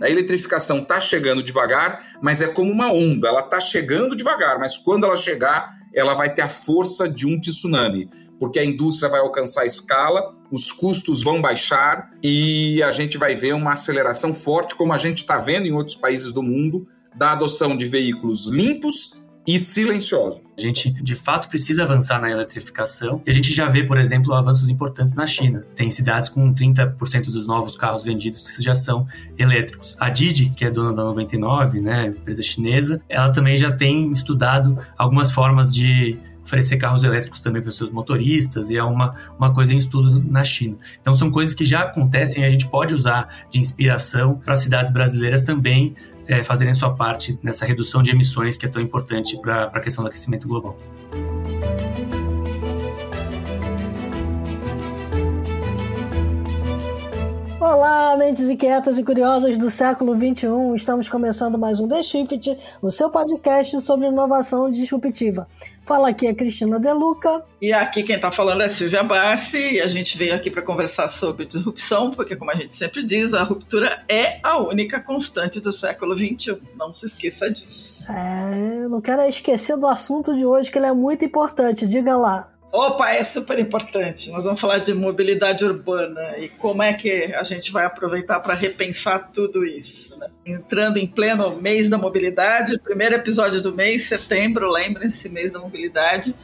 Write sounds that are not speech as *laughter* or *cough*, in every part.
A eletrificação está chegando devagar, mas é como uma onda, ela está chegando devagar, mas quando ela chegar, ela vai ter a força de um tsunami, porque a indústria vai alcançar a escala, os custos vão baixar e a gente vai ver uma aceleração forte, como a gente está vendo em outros países do mundo, da adoção de veículos limpos e silenciosos. A gente, de fato, precisa avançar na eletrificação e a gente já vê, por exemplo, avanços importantes na China. Tem cidades com 30% dos novos carros vendidos que já são elétricos. A Didi, que é dona da 99, né, empresa chinesa, ela também já tem estudado algumas formas de oferecer carros elétricos também para os seus motoristas e é uma, uma coisa em estudo na China. Então são coisas que já acontecem e a gente pode usar de inspiração para cidades brasileiras também é, fazerem sua parte nessa redução de emissões que é tão importante para a questão do aquecimento global. Olá, mentes inquietas e curiosas do século XXI. Estamos começando mais um The Shift, o seu podcast sobre inovação disruptiva. Fala aqui a Cristina Deluca. E aqui quem está falando é Silvia Bassi. E a gente veio aqui para conversar sobre disrupção, porque, como a gente sempre diz, a ruptura é a única constante do século XXI. Não se esqueça disso. É, não quero esquecer do assunto de hoje, que ele é muito importante. Diga lá. Opa, é super importante. Nós vamos falar de mobilidade urbana e como é que a gente vai aproveitar para repensar tudo isso. Né? Entrando em pleno mês da mobilidade, primeiro episódio do mês, setembro, lembrem-se, mês da mobilidade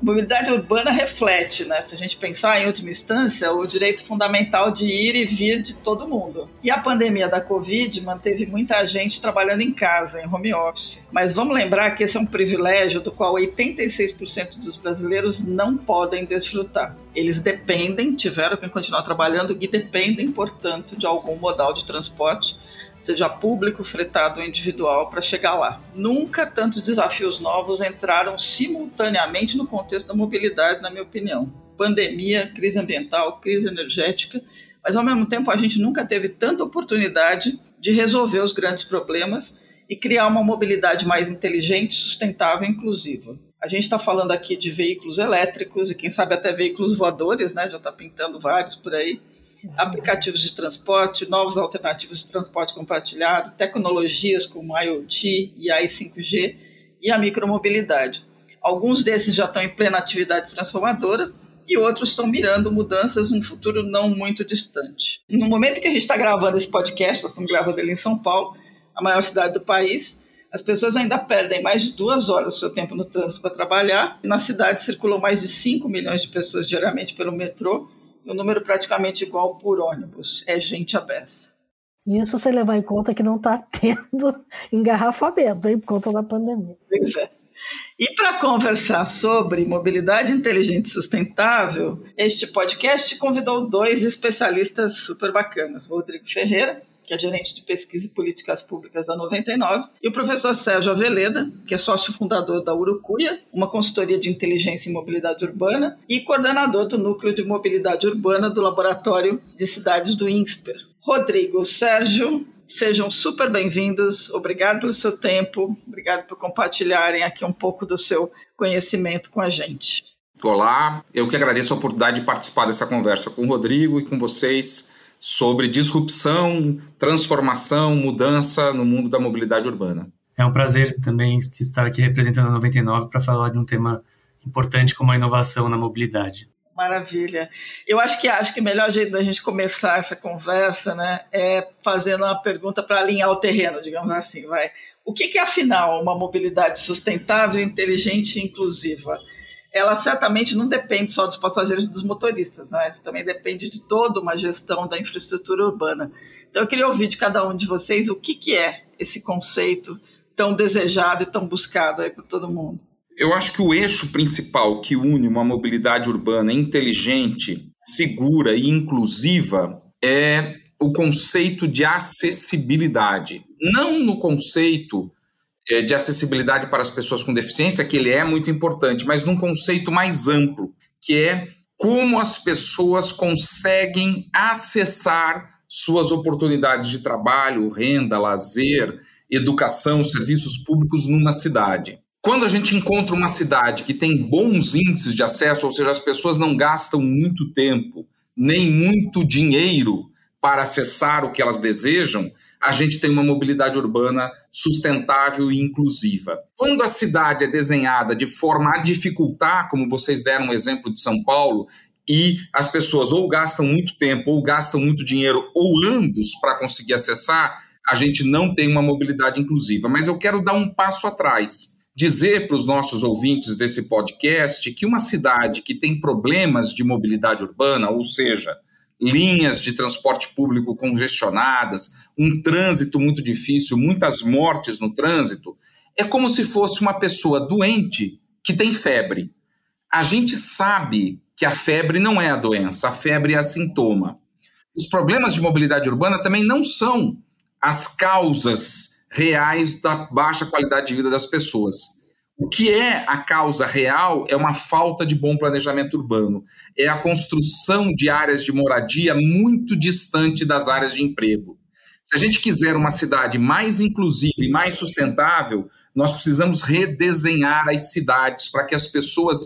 mobilidade urbana reflete, né? Se a gente pensar em última instância, o direito fundamental de ir e vir de todo mundo. E a pandemia da Covid manteve muita gente trabalhando em casa, em home office. Mas vamos lembrar que esse é um privilégio do qual 86% dos brasileiros não podem desfrutar. Eles dependem, tiveram que continuar trabalhando e dependem, portanto, de algum modal de transporte seja público, fretado ou individual, para chegar lá. Nunca tantos desafios novos entraram simultaneamente no contexto da mobilidade, na minha opinião. Pandemia, crise ambiental, crise energética, mas ao mesmo tempo a gente nunca teve tanta oportunidade de resolver os grandes problemas e criar uma mobilidade mais inteligente, sustentável e inclusiva. A gente está falando aqui de veículos elétricos e quem sabe até veículos voadores, né? Já está pintando vários por aí aplicativos de transporte, novos alternativos de transporte compartilhado, tecnologias como IoT e AI 5G e a micromobilidade. Alguns desses já estão em plena atividade transformadora e outros estão mirando mudanças num futuro não muito distante. No momento que a gente está gravando esse podcast, nós estamos gravando ele em São Paulo, a maior cidade do país, as pessoas ainda perdem mais de duas horas do seu tempo no trânsito para trabalhar. Na cidade circulam mais de 5 milhões de pessoas diariamente pelo metrô um número praticamente igual por ônibus. É gente abessa. Isso você levar em conta que não está *laughs* tendo engarrafamento aí por conta da pandemia. Pois é. E para conversar sobre mobilidade inteligente e sustentável, este podcast convidou dois especialistas super bacanas: o Rodrigo Ferreira, que é gerente de pesquisa e políticas públicas da 99, e o professor Sérgio Aveleda, que é sócio fundador da Urucuia, uma consultoria de inteligência e mobilidade urbana, e coordenador do núcleo de mobilidade urbana do Laboratório de Cidades do INSPER. Rodrigo, Sérgio, sejam super bem-vindos. Obrigado pelo seu tempo, obrigado por compartilharem aqui um pouco do seu conhecimento com a gente. Olá, eu que agradeço a oportunidade de participar dessa conversa com o Rodrigo e com vocês sobre disrupção, transformação, mudança no mundo da mobilidade urbana. É um prazer também estar aqui representando a 99 para falar de um tema importante como a inovação na mobilidade. Maravilha. Eu acho que acho que o melhor jeito da gente começar essa conversa, né, é fazendo uma pergunta para alinhar o terreno, digamos assim, vai. O que, que é afinal uma mobilidade sustentável, inteligente e inclusiva? Ela certamente não depende só dos passageiros e dos motoristas, né? também depende de toda uma gestão da infraestrutura urbana. Então, eu queria ouvir de cada um de vocês o que, que é esse conceito tão desejado e tão buscado aí por todo mundo. Eu acho que o eixo principal que une uma mobilidade urbana inteligente, segura e inclusiva é o conceito de acessibilidade. Não no conceito de acessibilidade para as pessoas com deficiência, que ele é muito importante, mas num conceito mais amplo, que é como as pessoas conseguem acessar suas oportunidades de trabalho, renda, lazer, educação, serviços públicos numa cidade. Quando a gente encontra uma cidade que tem bons índices de acesso, ou seja, as pessoas não gastam muito tempo nem muito dinheiro para acessar o que elas desejam, a gente tem uma mobilidade urbana sustentável e inclusiva. Quando a cidade é desenhada de forma a dificultar, como vocês deram um exemplo de São Paulo, e as pessoas ou gastam muito tempo ou gastam muito dinheiro ou ambos para conseguir acessar, a gente não tem uma mobilidade inclusiva. Mas eu quero dar um passo atrás. Dizer para os nossos ouvintes desse podcast que uma cidade que tem problemas de mobilidade urbana, ou seja, linhas de transporte público congestionadas, um trânsito muito difícil, muitas mortes no trânsito, é como se fosse uma pessoa doente que tem febre. A gente sabe que a febre não é a doença, a febre é a sintoma. Os problemas de mobilidade urbana também não são as causas reais da baixa qualidade de vida das pessoas. O que é a causa real é uma falta de bom planejamento urbano. É a construção de áreas de moradia muito distante das áreas de emprego. Se a gente quiser uma cidade mais inclusiva e mais sustentável, nós precisamos redesenhar as cidades para que as pessoas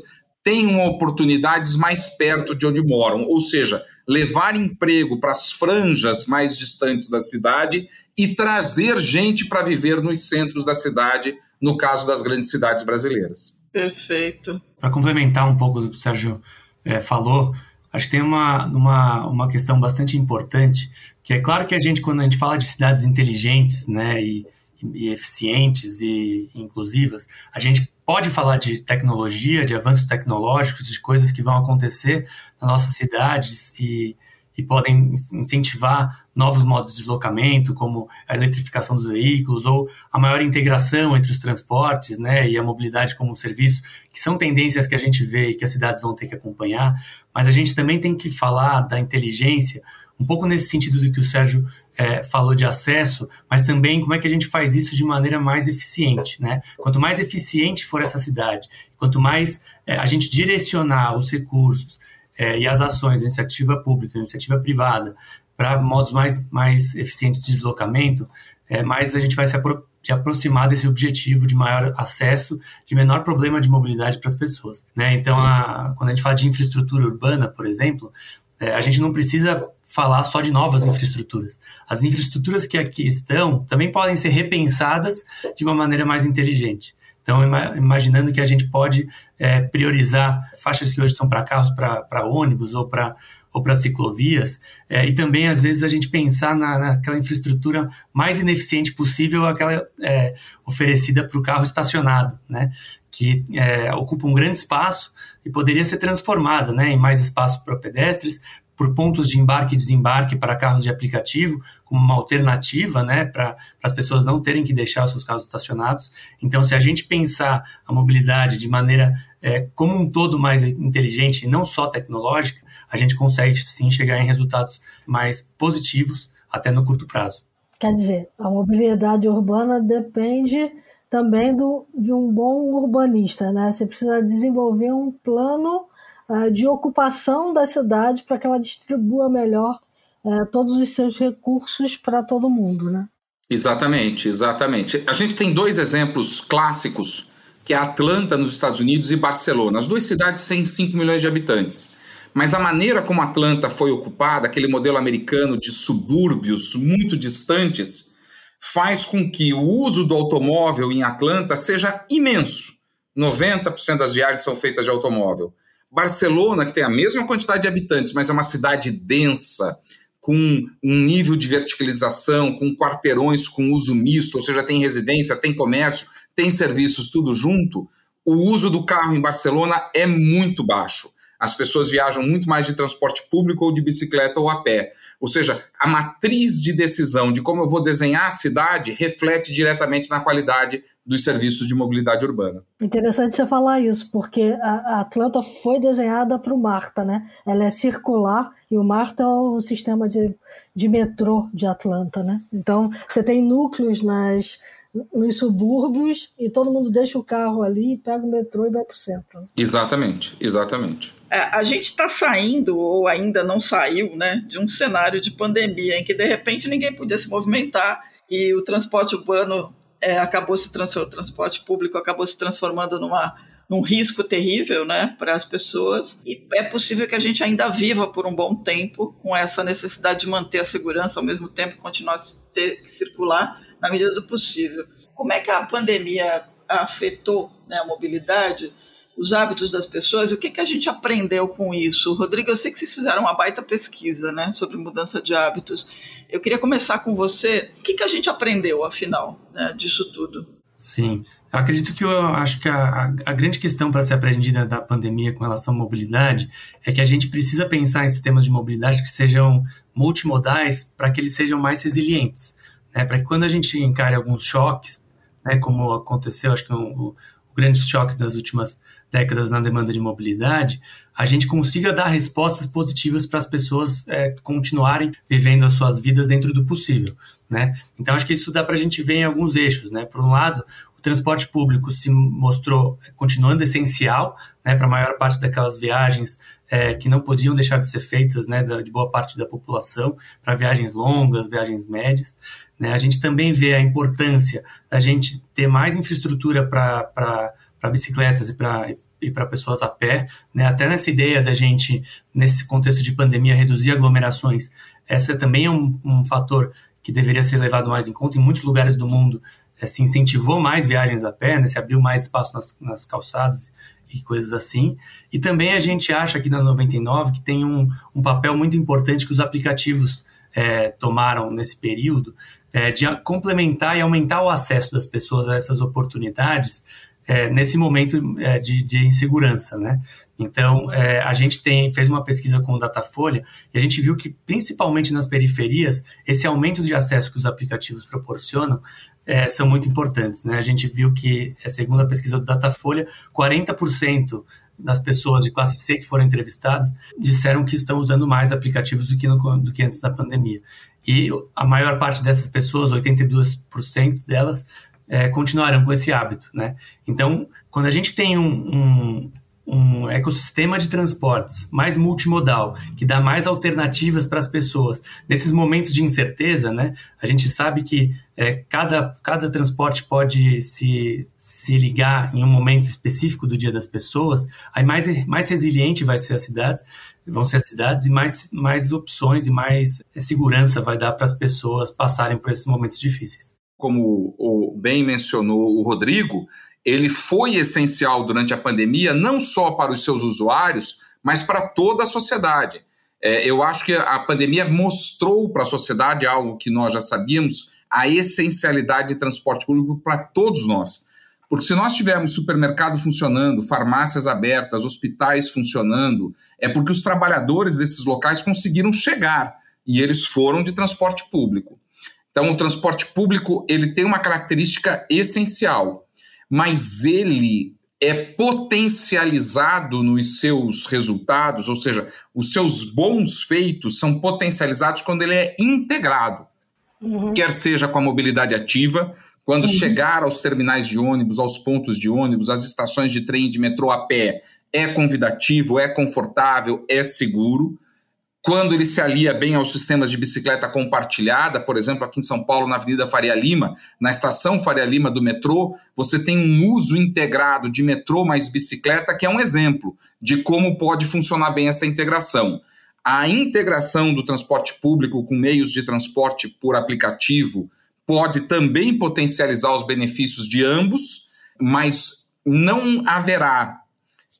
tenham oportunidades mais perto de onde moram, ou seja, levar emprego para as franjas mais distantes da cidade e trazer gente para viver nos centros da cidade, no caso das grandes cidades brasileiras. Perfeito. Para complementar um pouco do que o Sérgio é, falou, acho que tem uma, uma, uma questão bastante importante, que é claro que a gente, quando a gente fala de cidades inteligentes né, e, e eficientes e inclusivas, a gente pode falar de tecnologia, de avanços tecnológicos, de coisas que vão acontecer nas nossas cidades e, e podem incentivar novos modos de deslocamento, como a eletrificação dos veículos ou a maior integração entre os transportes né, e a mobilidade como um serviço, que são tendências que a gente vê e que as cidades vão ter que acompanhar, mas a gente também tem que falar da inteligência um pouco nesse sentido do que o Sérgio é, falou de acesso, mas também como é que a gente faz isso de maneira mais eficiente, né? Quanto mais eficiente for essa cidade, quanto mais é, a gente direcionar os recursos é, e as ações, a iniciativa pública, a iniciativa privada, para modos mais, mais eficientes de deslocamento, é, mais a gente vai se apro aproximar desse objetivo de maior acesso, de menor problema de mobilidade para as pessoas. Né? Então, a, quando a gente fala de infraestrutura urbana, por exemplo, é, a gente não precisa falar só de novas infraestruturas. As infraestruturas que aqui estão também podem ser repensadas de uma maneira mais inteligente. Então, imaginando que a gente pode é, priorizar faixas que hoje são para carros, para ônibus ou para ou para ciclovias, é, e também, às vezes, a gente pensar na, naquela infraestrutura mais ineficiente possível, aquela é, oferecida para o carro estacionado, né? que é, ocupa um grande espaço e poderia ser transformada né, em mais espaço para pedestres, por pontos de embarque e desembarque para carros de aplicativo, como uma alternativa, né, para as pessoas não terem que deixar os seus carros estacionados. Então, se a gente pensar a mobilidade de maneira é, como um todo mais inteligente, não só tecnológica, a gente consegue sim chegar em resultados mais positivos até no curto prazo. Quer dizer, a mobilidade urbana depende também do, de um bom urbanista, né? Você precisa desenvolver um plano uh, de ocupação da cidade para que ela distribua melhor uh, todos os seus recursos para todo mundo, né? Exatamente, exatamente. A gente tem dois exemplos clássicos, que é Atlanta nos Estados Unidos e Barcelona. As duas cidades têm 5 milhões de habitantes. Mas a maneira como Atlanta foi ocupada, aquele modelo americano de subúrbios muito distantes, faz com que o uso do automóvel em Atlanta seja imenso. 90% das viagens são feitas de automóvel. Barcelona, que tem a mesma quantidade de habitantes, mas é uma cidade densa, com um nível de verticalização, com quarteirões com uso misto, ou seja, tem residência, tem comércio, tem serviços, tudo junto, o uso do carro em Barcelona é muito baixo. As pessoas viajam muito mais de transporte público ou de bicicleta ou a pé. Ou seja, a matriz de decisão de como eu vou desenhar a cidade reflete diretamente na qualidade dos serviços de mobilidade urbana. Interessante você falar isso, porque a Atlanta foi desenhada para o Marta, né? Ela é circular e o Marta é o sistema de, de metrô de Atlanta, né? Então, você tem núcleos nas nos subúrbios e todo mundo deixa o carro ali, pega o metrô e vai para o centro. Exatamente, exatamente. É, a gente está saindo, ou ainda não saiu, né, de um cenário de pandemia em que de repente ninguém podia se movimentar e o transporte urbano é, acabou se o transporte público acabou se transformando numa num risco terrível né, para as pessoas. E é possível que a gente ainda viva por um bom tempo com essa necessidade de manter a segurança ao mesmo tempo continuar a ter que circular na medida do possível. Como é que a pandemia afetou né, a mobilidade? Os hábitos das pessoas o que, que a gente aprendeu com isso. Rodrigo, eu sei que vocês fizeram uma baita pesquisa né, sobre mudança de hábitos. Eu queria começar com você. O que, que a gente aprendeu, afinal, né, disso tudo? Sim, eu acredito que eu acho que a, a grande questão para ser aprendida da pandemia com relação à mobilidade é que a gente precisa pensar em sistemas de mobilidade que sejam multimodais para que eles sejam mais resilientes. Né, para que quando a gente encare alguns choques, né, como aconteceu, acho que o, o grande choque das últimas décadas na demanda de mobilidade, a gente consiga dar respostas positivas para as pessoas é, continuarem vivendo as suas vidas dentro do possível, né? Então acho que isso dá para a gente ver em alguns eixos, né? Por um lado, o transporte público se mostrou é, continuando essencial, né, para a maior parte daquelas viagens é, que não podiam deixar de ser feitas, né, de boa parte da população, para viagens longas, viagens médias. Né? A gente também vê a importância da gente ter mais infraestrutura para para bicicletas e para e para pessoas a pé, né? Até nessa ideia da gente, nesse contexto de pandemia, reduzir aglomerações, essa também é um, um fator que deveria ser levado mais em conta. Em muitos lugares do mundo é, se incentivou mais viagens a pé, né? se abriu mais espaço nas, nas calçadas e coisas assim. E também a gente acha aqui na 99 que tem um, um papel muito importante que os aplicativos é, tomaram nesse período é, de complementar e aumentar o acesso das pessoas a essas oportunidades é, nesse momento é, de, de, insegurança, né? Então, é, a gente tem, fez uma pesquisa com o Datafolha e a gente viu que, principalmente nas periferias, esse aumento de acesso que os aplicativos proporcionam é, são muito importantes, né? A gente viu que, é, segundo a pesquisa do Datafolha, 40% das pessoas de classe C que foram entrevistadas disseram que estão usando mais aplicativos do que, no, do que antes da pandemia. E a maior parte dessas pessoas, 82% delas, é, continuarão com esse hábito, né? Então, quando a gente tem um, um, um, ecossistema de transportes mais multimodal, que dá mais alternativas para as pessoas, nesses momentos de incerteza, né? A gente sabe que é, cada, cada transporte pode se, se ligar em um momento específico do dia das pessoas, aí mais, mais resiliente vai ser as cidades, vão ser as cidades e mais, mais opções e mais segurança vai dar para as pessoas passarem por esses momentos difíceis como o bem mencionou o Rodrigo, ele foi essencial durante a pandemia, não só para os seus usuários, mas para toda a sociedade. É, eu acho que a pandemia mostrou para a sociedade algo que nós já sabíamos, a essencialidade de transporte público para todos nós. Porque se nós tivermos supermercado funcionando, farmácias abertas, hospitais funcionando, é porque os trabalhadores desses locais conseguiram chegar e eles foram de transporte público. Então, o transporte público ele tem uma característica essencial, mas ele é potencializado nos seus resultados, ou seja, os seus bons feitos são potencializados quando ele é integrado. Uhum. Quer seja com a mobilidade ativa, quando uhum. chegar aos terminais de ônibus, aos pontos de ônibus, às estações de trem de metrô a pé, é convidativo, é confortável, é seguro quando ele se alia bem aos sistemas de bicicleta compartilhada, por exemplo, aqui em São Paulo, na Avenida Faria Lima, na estação Faria Lima do metrô, você tem um uso integrado de metrô mais bicicleta, que é um exemplo de como pode funcionar bem essa integração. A integração do transporte público com meios de transporte por aplicativo pode também potencializar os benefícios de ambos, mas não haverá,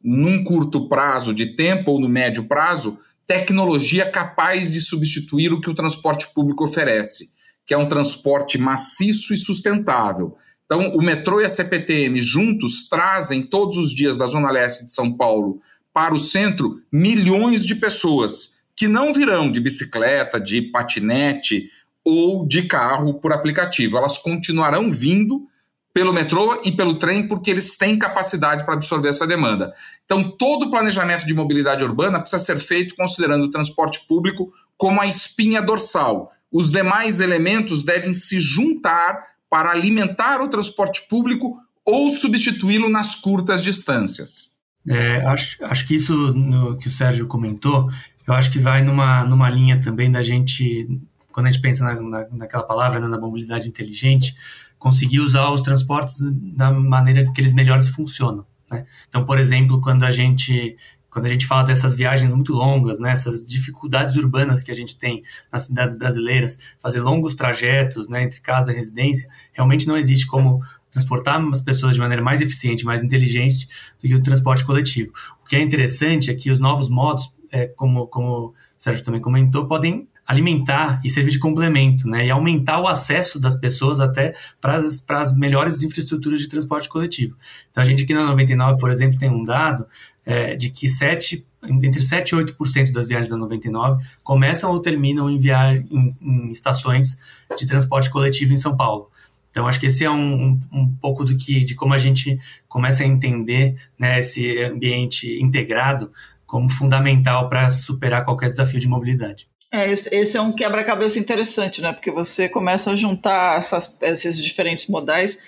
num curto prazo de tempo ou no médio prazo, tecnologia capaz de substituir o que o transporte público oferece, que é um transporte maciço e sustentável. Então, o metrô e a CPTM juntos trazem todos os dias da Zona Leste de São Paulo para o centro milhões de pessoas que não virão de bicicleta, de patinete ou de carro por aplicativo. Elas continuarão vindo pelo metrô e pelo trem, porque eles têm capacidade para absorver essa demanda. Então, todo o planejamento de mobilidade urbana precisa ser feito considerando o transporte público como a espinha dorsal. Os demais elementos devem se juntar para alimentar o transporte público ou substituí-lo nas curtas distâncias. É, acho, acho que isso no, que o Sérgio comentou, eu acho que vai numa, numa linha também da gente, quando a gente pensa na, na, naquela palavra, né, na mobilidade inteligente, conseguir usar os transportes da maneira que eles melhores funcionam. Né? Então, por exemplo, quando a gente quando a gente fala dessas viagens muito longas, né, essas dificuldades urbanas que a gente tem nas cidades brasileiras, fazer longos trajetos né, entre casa e residência, realmente não existe como transportar as pessoas de maneira mais eficiente, mais inteligente do que o transporte coletivo. O que é interessante é que os novos modos, é, como, como o Sérgio também comentou, podem alimentar e servir de complemento, né, e aumentar o acesso das pessoas até para as melhores infraestruturas de transporte coletivo. Então, a gente aqui na 99, por exemplo, tem um dado é, de que 7, entre 7 e 8% das viagens da 99 começam ou terminam em, via em, em estações de transporte coletivo em São Paulo. Então, acho que esse é um, um, um, pouco do que, de como a gente começa a entender né, esse ambiente integrado como fundamental para superar qualquer desafio de mobilidade. É, esse é um quebra-cabeça interessante, né? Porque você começa a juntar essas, esses diferentes modais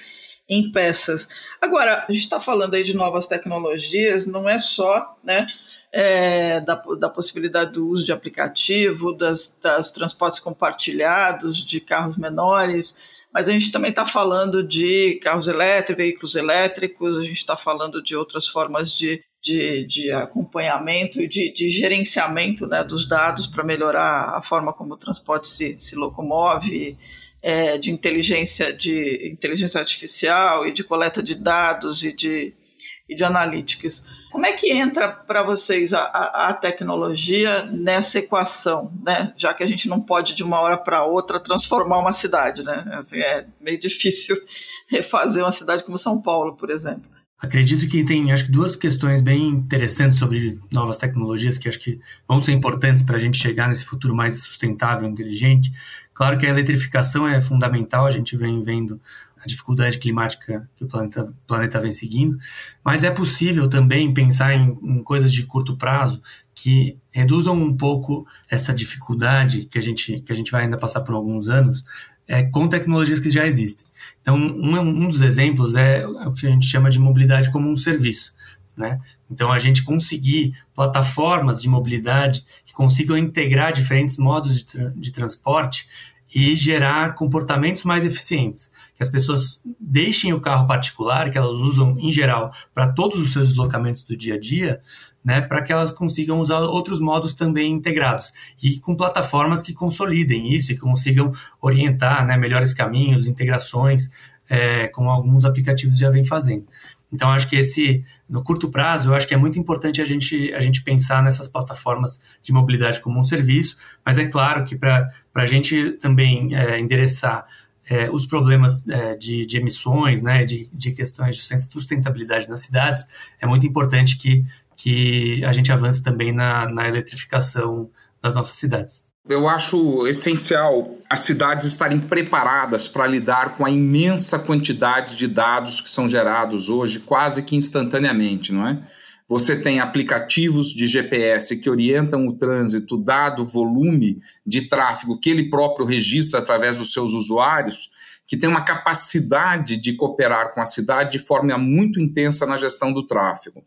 em peças. Agora, a gente está falando aí de novas tecnologias, não é só, né? É, da, da possibilidade do uso de aplicativo, das, das transportes compartilhados, de carros menores, mas a gente também está falando de carros elétricos, veículos elétricos, a gente está falando de outras formas de, de, de acompanhamento e de, de, gerenciamento né, dos dados para melhorar a forma como o transporte se, se locomove, é, de inteligência de inteligência artificial e de coleta de dados e de, e de analytics. Como é que entra para vocês a, a, a, tecnologia nessa equação, né? Já que a gente não pode de uma hora para outra transformar uma cidade, né? Assim, é meio difícil *laughs* refazer uma cidade como São Paulo, por exemplo. Acredito que tem, acho que duas questões bem interessantes sobre novas tecnologias que acho que vão ser importantes para a gente chegar nesse futuro mais sustentável, inteligente. Claro que a eletrificação é fundamental, a gente vem vendo a dificuldade climática que o planeta, planeta vem seguindo, mas é possível também pensar em, em coisas de curto prazo que reduzam um pouco essa dificuldade que a gente, que a gente vai ainda passar por alguns anos é, com tecnologias que já existem. Então, um, um dos exemplos é o que a gente chama de mobilidade como um serviço. Né? Então, a gente conseguir plataformas de mobilidade que consigam integrar diferentes modos de, tra de transporte e gerar comportamentos mais eficientes. Que as pessoas deixem o carro particular, que elas usam em geral para todos os seus deslocamentos do dia a dia, né, para que elas consigam usar outros modos também integrados e com plataformas que consolidem isso e consigam orientar né, melhores caminhos, integrações, é, como alguns aplicativos já vêm fazendo. Então, acho que esse, no curto prazo, eu acho que é muito importante a gente, a gente pensar nessas plataformas de mobilidade como um serviço, mas é claro que para a gente também é, endereçar é, os problemas é, de, de, emissões, né, de, de questões de sustentabilidade nas cidades, é muito importante que que a gente avance também na, na eletrificação das nossas cidades. Eu acho essencial as cidades estarem preparadas para lidar com a imensa quantidade de dados que são gerados hoje, quase que instantaneamente, não é? Você tem aplicativos de GPS que orientam o trânsito, dado o volume de tráfego que ele próprio registra através dos seus usuários, que tem uma capacidade de cooperar com a cidade de forma muito intensa na gestão do tráfego.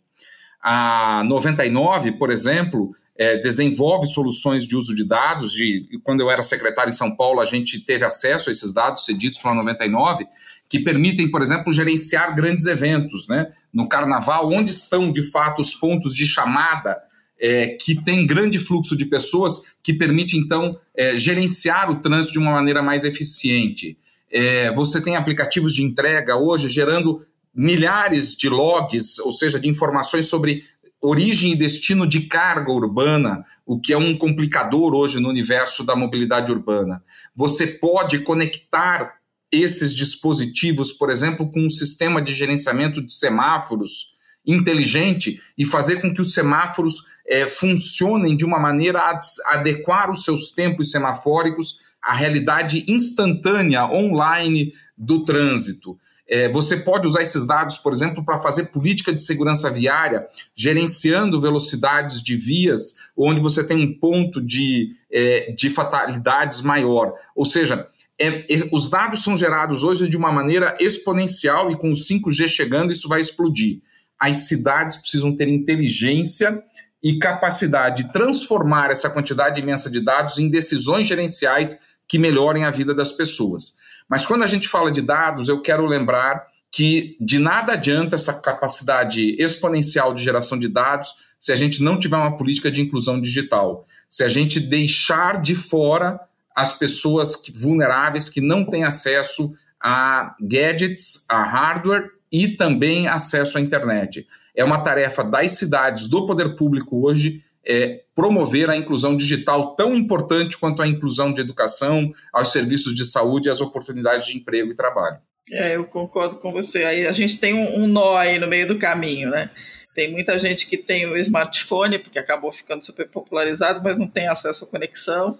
A 99, por exemplo, é, desenvolve soluções de uso de dados. De, quando eu era secretário em São Paulo, a gente teve acesso a esses dados cedidos pela 99, que permitem, por exemplo, gerenciar grandes eventos. Né? No carnaval, onde estão de fato os pontos de chamada é, que tem grande fluxo de pessoas, que permite, então, é, gerenciar o trânsito de uma maneira mais eficiente. É, você tem aplicativos de entrega hoje gerando milhares de logs, ou seja, de informações sobre origem e destino de carga urbana, o que é um complicador hoje no universo da mobilidade urbana. Você pode conectar esses dispositivos, por exemplo, com um sistema de gerenciamento de semáforos inteligente e fazer com que os semáforos é, funcionem de uma maneira a adequar os seus tempos semafóricos à realidade instantânea, online do trânsito. É, você pode usar esses dados, por exemplo, para fazer política de segurança viária, gerenciando velocidades de vias onde você tem um ponto de, é, de fatalidades maior. Ou seja, é, os dados são gerados hoje de uma maneira exponencial e com o 5G chegando, isso vai explodir. As cidades precisam ter inteligência e capacidade de transformar essa quantidade imensa de dados em decisões gerenciais que melhorem a vida das pessoas. Mas quando a gente fala de dados, eu quero lembrar que de nada adianta essa capacidade exponencial de geração de dados se a gente não tiver uma política de inclusão digital, se a gente deixar de fora as pessoas vulneráveis que não têm acesso a gadgets, a hardware e também acesso à internet. É uma tarefa das cidades, do poder público hoje, é, promover a inclusão digital tão importante quanto a inclusão de educação, aos serviços de saúde e as oportunidades de emprego e trabalho. É, eu concordo com você. Aí a gente tem um, um nó aí no meio do caminho, né? Tem muita gente que tem o smartphone, porque acabou ficando super popularizado, mas não tem acesso à conexão,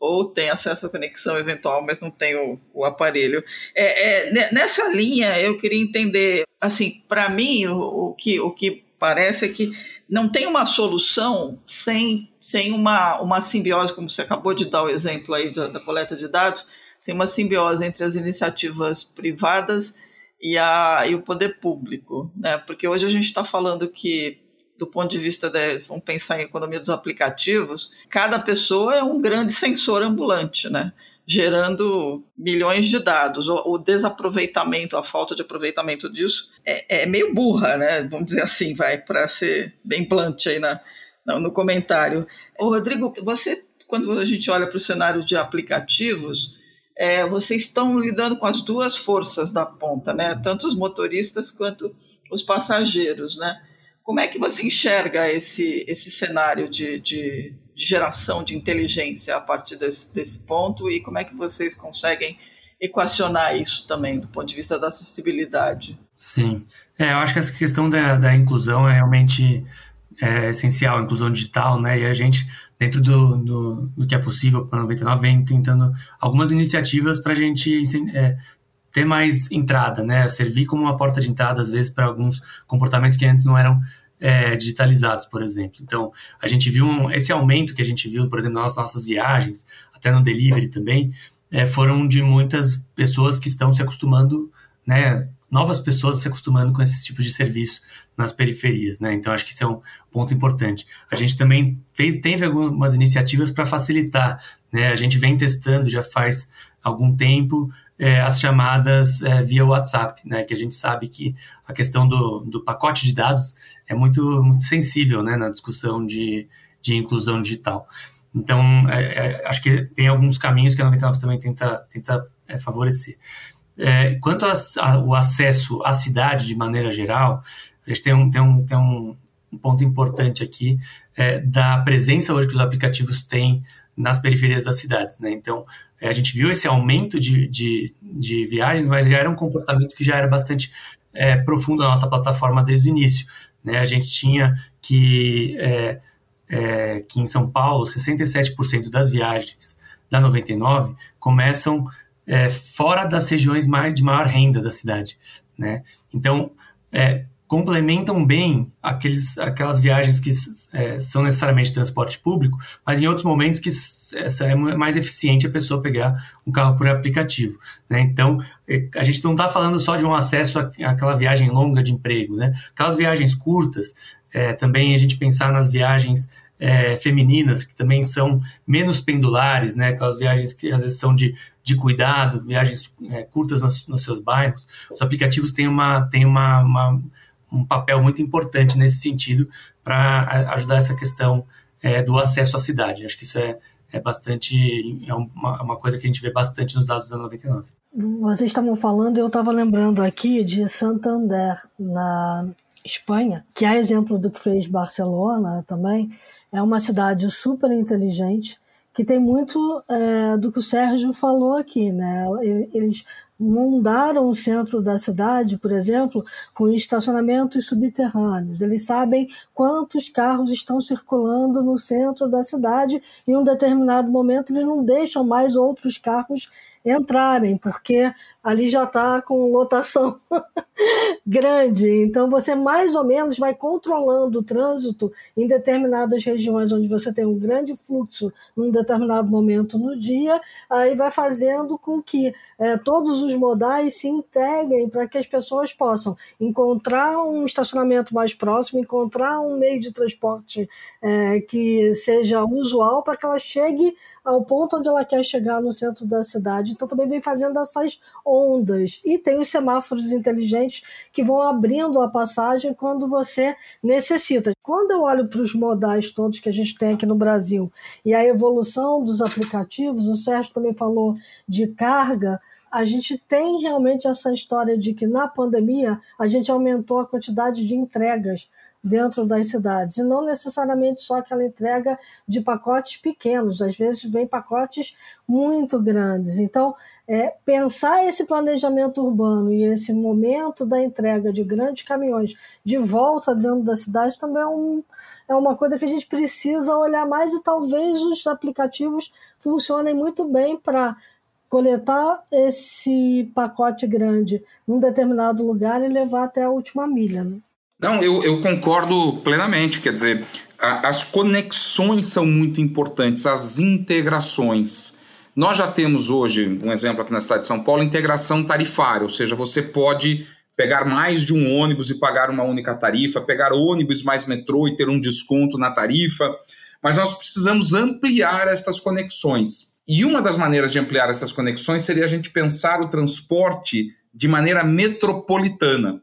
ou tem acesso à conexão eventual, mas não tem o, o aparelho. É, é, nessa linha, eu queria entender, assim, para mim, o, o, que, o que parece que não tem uma solução sem, sem uma, uma simbiose, como você acabou de dar o exemplo aí da, da coleta de dados, sem uma simbiose entre as iniciativas privadas e, a, e o poder público. Né? Porque hoje a gente está falando que, do ponto de vista, de, vamos pensar em economia dos aplicativos, cada pessoa é um grande sensor ambulante, né? Gerando milhões de dados. O, o, desaproveitamento, a falta de aproveitamento disso é, é meio burra, né? Vamos dizer assim, vai, para ser bem blunt aí na, na, no comentário. Ô, Rodrigo, você, quando a gente olha para o cenário de aplicativos, é, vocês estão lidando com as duas forças da ponta, né? Tanto os motoristas quanto os passageiros, né? Como é que você enxerga esse, esse cenário de, de de geração de inteligência a partir desse, desse ponto e como é que vocês conseguem equacionar isso também do ponto de vista da acessibilidade? Sim, é, eu acho que essa questão da, da inclusão é realmente é, essencial, inclusão digital, né? E a gente, dentro do, do, do que é possível para 99, vem tentando algumas iniciativas para a gente é, ter mais entrada, né? Servir como uma porta de entrada, às vezes, para alguns comportamentos que antes não eram é, digitalizados, por exemplo. Então, a gente viu um, esse aumento que a gente viu, por exemplo, nas nossas viagens, até no delivery também, é, foram de muitas pessoas que estão se acostumando, né, novas pessoas se acostumando com esse tipo de serviço nas periferias, né? Então acho que isso é um ponto importante. A gente também fez, teve algumas iniciativas para facilitar, né? A gente vem testando já faz algum tempo é, as chamadas é, via WhatsApp, né? Que a gente sabe que a questão do, do pacote de dados é muito, muito sensível, né? Na discussão de, de inclusão digital. Então, é, é acho que tem alguns caminhos que a 99 também tenta, tenta é, favorecer. É, quanto ao acesso à cidade de maneira geral, a gente tem um, tem um, tem um, um ponto importante aqui da presença hoje que os aplicativos têm nas periferias das cidades, né? Então, a gente viu esse aumento de, de, de, viagens, mas já era um comportamento que já era bastante é, profundo na nossa plataforma desde o início. Né? A gente tinha que, é, é que em São Paulo, 67% das viagens da 99 começam é, fora das regiões mais, de maior renda da cidade. Né? Então, é, complementam bem aqueles, aquelas viagens que é, são necessariamente transporte público, mas em outros momentos que é mais eficiente a pessoa pegar um carro por aplicativo. Né? Então, é, a gente não está falando só de um acesso àquela viagem longa de emprego. Né? Aquelas viagens curtas, é, também a gente pensar nas viagens é, femininas, que também são menos pendulares, né? aquelas viagens que às vezes são de, de cuidado, viagens é, curtas nos, nos, seus bairros. Os aplicativos têm uma, têm uma, uma um papel muito importante nesse sentido para ajudar essa questão é, do acesso à cidade. Acho que isso é, é bastante, é uma, uma coisa que a gente vê bastante nos dados da 99. Vocês estavam falando, eu estava lembrando aqui de Santander, na Espanha, que é exemplo do que fez Barcelona também. É uma cidade super inteligente, que tem muito é, do que o Sérgio falou aqui, né? Eles mundaram o centro da cidade, por exemplo, com estacionamentos subterrâneos. Eles sabem quantos carros estão circulando no centro da cidade e em um determinado momento eles não deixam mais outros carros entrarem, porque ali já está com lotação *laughs* grande. Então você mais ou menos vai controlando o trânsito em determinadas regiões onde você tem um grande fluxo num determinado momento no dia, aí vai fazendo com que é, todos os modais se integrem para que as pessoas possam encontrar um estacionamento mais próximo, encontrar um meio de transporte é, que seja usual para que ela chegue ao ponto onde ela quer chegar no centro da cidade. Então também vem fazendo essas ondas. E tem os semáforos inteligentes que vão abrindo a passagem quando você necessita. Quando eu olho para os modais todos que a gente tem aqui no Brasil e a evolução dos aplicativos, o Sérgio também falou de carga, a gente tem realmente essa história de que na pandemia a gente aumentou a quantidade de entregas dentro das cidades, e não necessariamente só aquela entrega de pacotes pequenos, às vezes vem pacotes muito grandes. Então, é, pensar esse planejamento urbano e esse momento da entrega de grandes caminhões de volta dentro da cidade também é, um, é uma coisa que a gente precisa olhar mais e talvez os aplicativos funcionem muito bem para coletar esse pacote grande num determinado lugar e levar até a última milha. Né? Não, eu, eu concordo plenamente. Quer dizer, a, as conexões são muito importantes, as integrações. Nós já temos hoje, um exemplo aqui na cidade de São Paulo, integração tarifária, ou seja, você pode pegar mais de um ônibus e pagar uma única tarifa, pegar ônibus mais metrô e ter um desconto na tarifa, mas nós precisamos ampliar estas conexões. E uma das maneiras de ampliar essas conexões seria a gente pensar o transporte de maneira metropolitana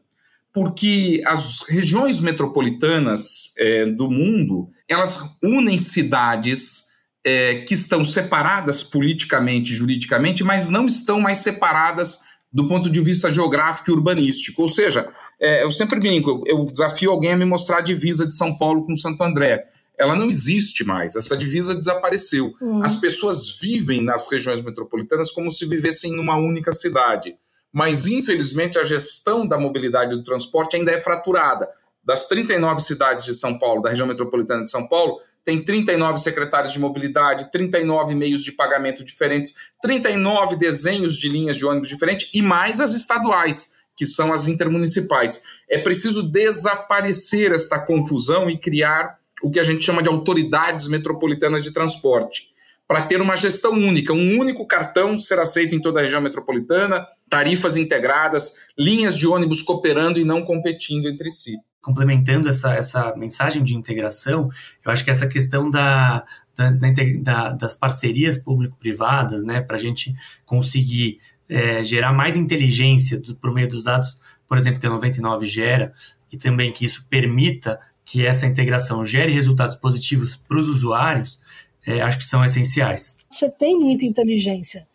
porque as regiões metropolitanas é, do mundo elas unem cidades é, que estão separadas politicamente, juridicamente, mas não estão mais separadas do ponto de vista geográfico e urbanístico. Ou seja, é, eu sempre brinco, eu, eu desafio alguém a me mostrar a divisa de São Paulo com Santo André. Ela não existe mais, essa divisa desapareceu. Uhum. As pessoas vivem nas regiões metropolitanas como se vivessem numa única cidade mas infelizmente a gestão da mobilidade do transporte ainda é fraturada. Das 39 cidades de São Paulo, da região metropolitana de São Paulo, tem 39 secretários de mobilidade, 39 meios de pagamento diferentes, 39 desenhos de linhas de ônibus diferentes e mais as estaduais, que são as intermunicipais. É preciso desaparecer esta confusão e criar o que a gente chama de autoridades metropolitanas de transporte para ter uma gestão única, um único cartão ser aceito em toda a região metropolitana, tarifas integradas, linhas de ônibus cooperando e não competindo entre si. Complementando essa, essa mensagem de integração, eu acho que essa questão da, da, da das parcerias público-privadas, né, para a gente conseguir é, gerar mais inteligência do, por meio dos dados, por exemplo, que a 99 gera, e também que isso permita que essa integração gere resultados positivos para os usuários, é, acho que são essenciais. Você tem muita inteligência,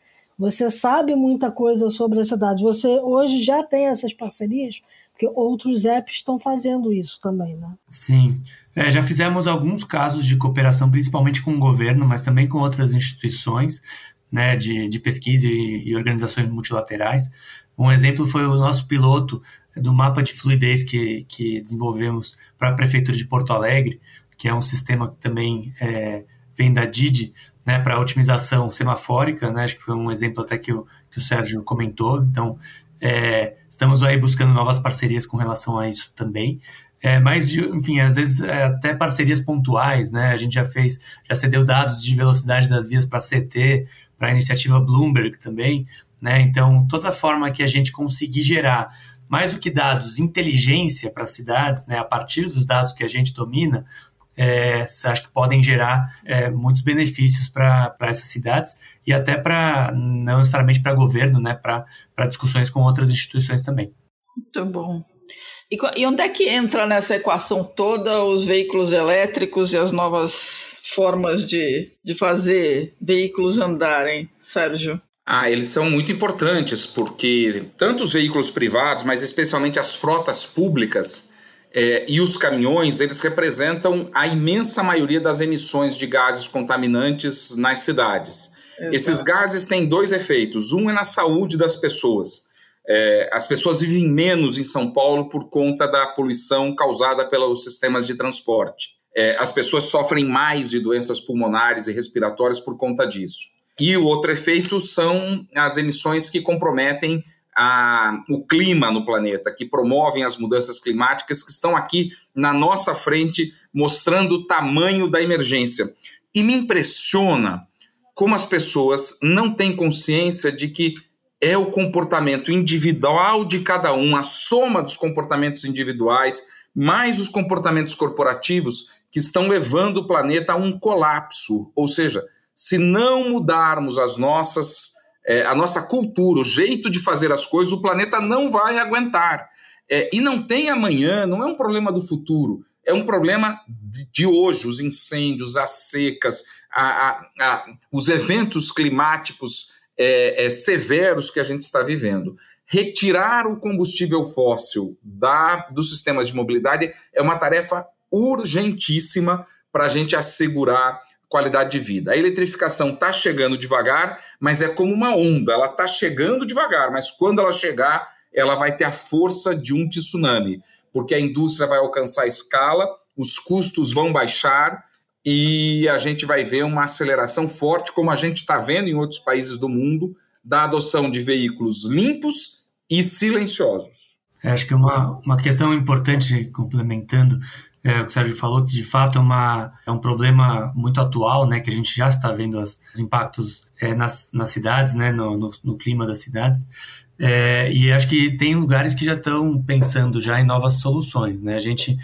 você sabe muita coisa sobre a cidade. Você hoje já tem essas parcerias, porque outros apps estão fazendo isso também, né? Sim. É, já fizemos alguns casos de cooperação, principalmente com o governo, mas também com outras instituições né, de, de pesquisa e, e organizações multilaterais. Um exemplo foi o nosso piloto do mapa de fluidez que, que desenvolvemos para a Prefeitura de Porto Alegre, que é um sistema que também é, vem da Didi, né, para otimização semafórica, né, acho que foi um exemplo até que o, que o Sérgio comentou. Então, é, estamos aí buscando novas parcerias com relação a isso também. É, mas, enfim, às vezes é, até parcerias pontuais, né? A gente já fez, já cedeu dados de velocidade das vias para CT, para a iniciativa Bloomberg também, né? Então, toda forma que a gente conseguir gerar mais do que dados, inteligência para as cidades, né? A partir dos dados que a gente domina, é, acho que podem gerar é, muitos benefícios para essas cidades e até para, não necessariamente para governo, né, para discussões com outras instituições também. Muito bom. E, e onde é que entra nessa equação toda os veículos elétricos e as novas formas de, de fazer veículos andarem, Sérgio? Ah, eles são muito importantes, porque tanto os veículos privados, mas especialmente as frotas públicas, é, e os caminhões, eles representam a imensa maioria das emissões de gases contaminantes nas cidades. Exato. Esses gases têm dois efeitos. Um é na saúde das pessoas. É, as pessoas vivem menos em São Paulo por conta da poluição causada pelos sistemas de transporte. É, as pessoas sofrem mais de doenças pulmonares e respiratórias por conta disso. E o outro efeito são as emissões que comprometem a, o clima no planeta, que promovem as mudanças climáticas, que estão aqui na nossa frente, mostrando o tamanho da emergência. E me impressiona como as pessoas não têm consciência de que é o comportamento individual de cada um, a soma dos comportamentos individuais, mais os comportamentos corporativos que estão levando o planeta a um colapso. Ou seja, se não mudarmos as nossas, é, a nossa cultura, o jeito de fazer as coisas, o planeta não vai aguentar. É, e não tem amanhã, não é um problema do futuro, é um problema de, de hoje, os incêndios, as secas, a, a, a, os eventos climáticos é, é, severos que a gente está vivendo. Retirar o combustível fóssil da, do sistema de mobilidade é uma tarefa urgentíssima para a gente assegurar qualidade de vida. A eletrificação está chegando devagar, mas é como uma onda, ela está chegando devagar, mas quando ela chegar, ela vai ter a força de um tsunami, porque a indústria vai alcançar escala, os custos vão baixar e a gente vai ver uma aceleração forte, como a gente está vendo em outros países do mundo, da adoção de veículos limpos e silenciosos. É, acho que uma, uma questão importante, complementando é, o que o Sérgio falou, que de fato é, uma, é um problema muito atual, né, que a gente já está vendo as, os impactos é, nas, nas cidades, né, no, no, no clima das cidades, é, e acho que tem lugares que já estão pensando já em novas soluções, né, a gente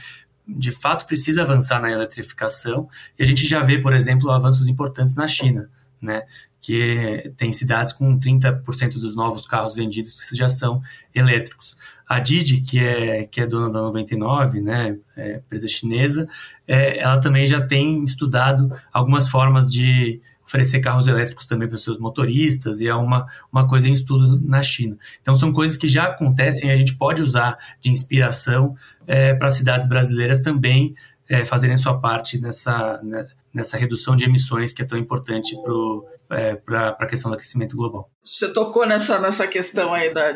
de fato precisa avançar na eletrificação, e a gente já vê, por exemplo, avanços importantes na China, né, que tem cidades com 30% dos novos carros vendidos que já são elétricos. A Didi, que é, que é dona da 99, né, é, empresa chinesa, é, ela também já tem estudado algumas formas de oferecer carros elétricos também para os seus motoristas, e é uma, uma coisa em estudo na China. Então, são coisas que já acontecem e a gente pode usar de inspiração é, para cidades brasileiras também é, fazerem sua parte nessa, né, nessa redução de emissões que é tão importante para é, a questão do aquecimento global. Você tocou nessa, nessa questão aí da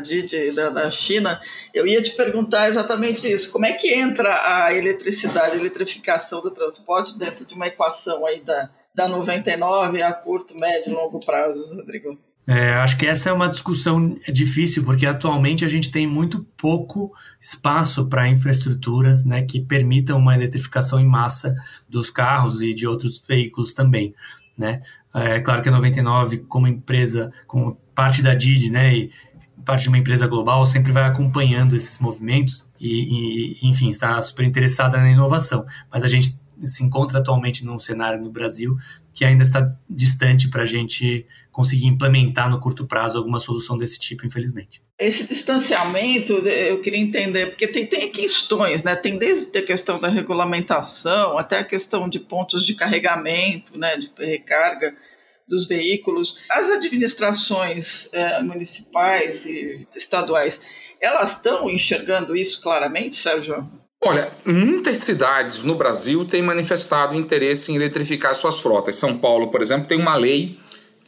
da, da China, eu ia te perguntar exatamente isso, como é que entra a eletricidade, a eletrificação do transporte dentro de uma equação aí da, da 99 a curto, médio e longo prazo, Rodrigo? É, acho que essa é uma discussão difícil, porque atualmente a gente tem muito pouco espaço para infraestruturas né, que permitam uma eletrificação em massa dos carros e de outros veículos também. Né? É claro que a 99, como empresa, como parte da Didi, né, e parte de uma empresa global, sempre vai acompanhando esses movimentos e, e enfim, está super interessada na inovação. Mas a gente se encontra atualmente num cenário no Brasil que ainda está distante para a gente conseguir implementar no curto prazo alguma solução desse tipo, infelizmente. Esse distanciamento, eu queria entender, porque tem, tem questões, né? Tem desde a questão da regulamentação até a questão de pontos de carregamento, né? de recarga dos veículos. As administrações é, municipais e estaduais, elas estão enxergando isso claramente, Sérgio? Olha, muitas cidades no Brasil têm manifestado interesse em eletrificar suas frotas. São Paulo, por exemplo, tem uma lei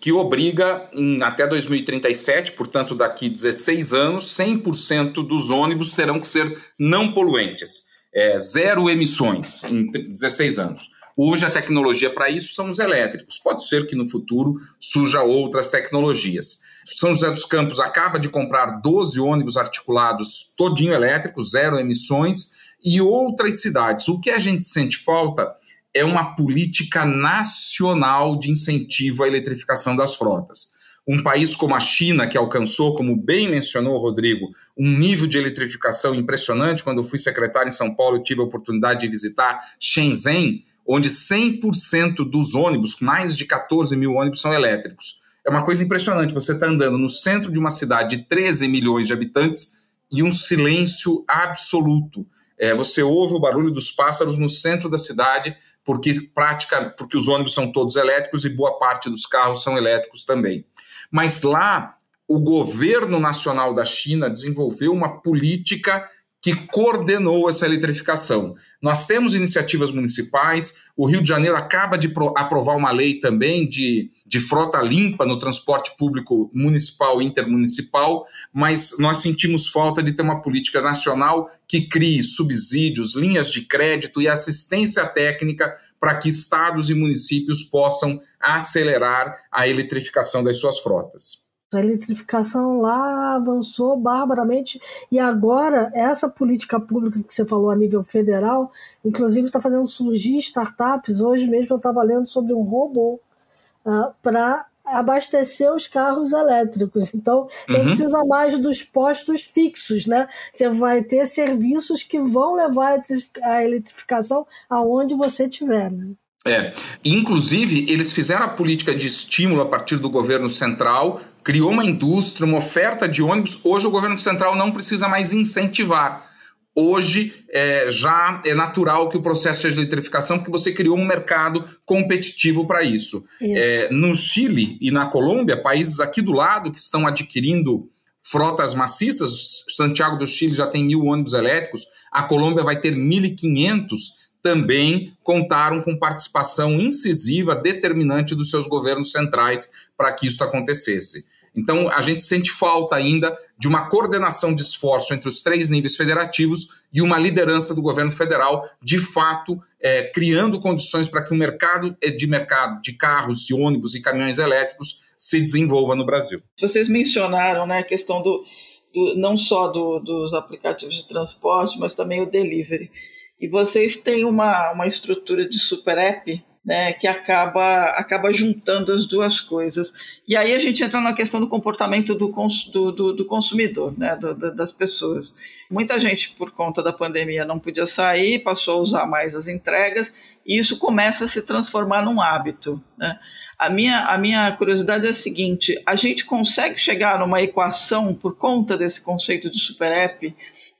que obriga em até 2037, portanto daqui 16 anos, 100% dos ônibus terão que ser não poluentes, é, zero emissões em 16 anos. Hoje a tecnologia para isso são os elétricos. Pode ser que no futuro surja outras tecnologias. São José dos Campos acaba de comprar 12 ônibus articulados todinho elétricos, zero emissões e outras cidades. O que a gente sente falta é uma política nacional de incentivo à eletrificação das frotas. Um país como a China, que alcançou, como bem mencionou o Rodrigo, um nível de eletrificação impressionante. Quando eu fui secretário em São Paulo, eu tive a oportunidade de visitar Shenzhen, onde 100% dos ônibus, mais de 14 mil ônibus, são elétricos. É uma coisa impressionante. Você está andando no centro de uma cidade de 13 milhões de habitantes e um silêncio absoluto. É, você ouve o barulho dos pássaros no centro da cidade, porque prática, porque os ônibus são todos elétricos e boa parte dos carros são elétricos também. Mas lá, o governo nacional da China desenvolveu uma política que coordenou essa eletrificação. Nós temos iniciativas municipais, o Rio de Janeiro acaba de aprovar uma lei também de, de frota limpa no transporte público municipal e intermunicipal, mas nós sentimos falta de ter uma política nacional que crie subsídios, linhas de crédito e assistência técnica para que estados e municípios possam acelerar a eletrificação das suas frotas. A eletrificação lá avançou barbaramente e agora essa política pública que você falou a nível federal, inclusive está fazendo surgir startups. Hoje mesmo eu estava lendo sobre um robô uh, para abastecer os carros elétricos. Então, você uhum. precisa mais dos postos fixos, né? Você vai ter serviços que vão levar a eletrificação aonde você estiver. Né? É, inclusive eles fizeram a política de estímulo a partir do governo central, criou uma indústria, uma oferta de ônibus. Hoje o governo central não precisa mais incentivar. Hoje é, já é natural que o processo seja de eletrificação, porque você criou um mercado competitivo para isso. isso. É, no Chile e na Colômbia, países aqui do lado que estão adquirindo frotas maciças, Santiago do Chile já tem mil ônibus elétricos, a Colômbia vai ter 1.500 também contaram com participação incisiva, determinante dos seus governos centrais para que isso acontecesse. Então, a gente sente falta ainda de uma coordenação de esforço entre os três níveis federativos e uma liderança do governo federal, de fato, é, criando condições para que o mercado é, de mercado de carros, de ônibus e caminhões elétricos se desenvolva no Brasil. Vocês mencionaram né, a questão do, do não só do, dos aplicativos de transporte, mas também o delivery. E vocês têm uma, uma estrutura de super app né, que acaba, acaba juntando as duas coisas. E aí a gente entra na questão do comportamento do, cons, do, do, do, consumidor, né, do, das pessoas. Muita gente, por conta da pandemia, não podia sair, passou a usar mais as entregas, e isso começa a se transformar num hábito. Né? A, minha, a minha curiosidade é a seguinte: a gente consegue chegar numa equação, por conta desse conceito de super app,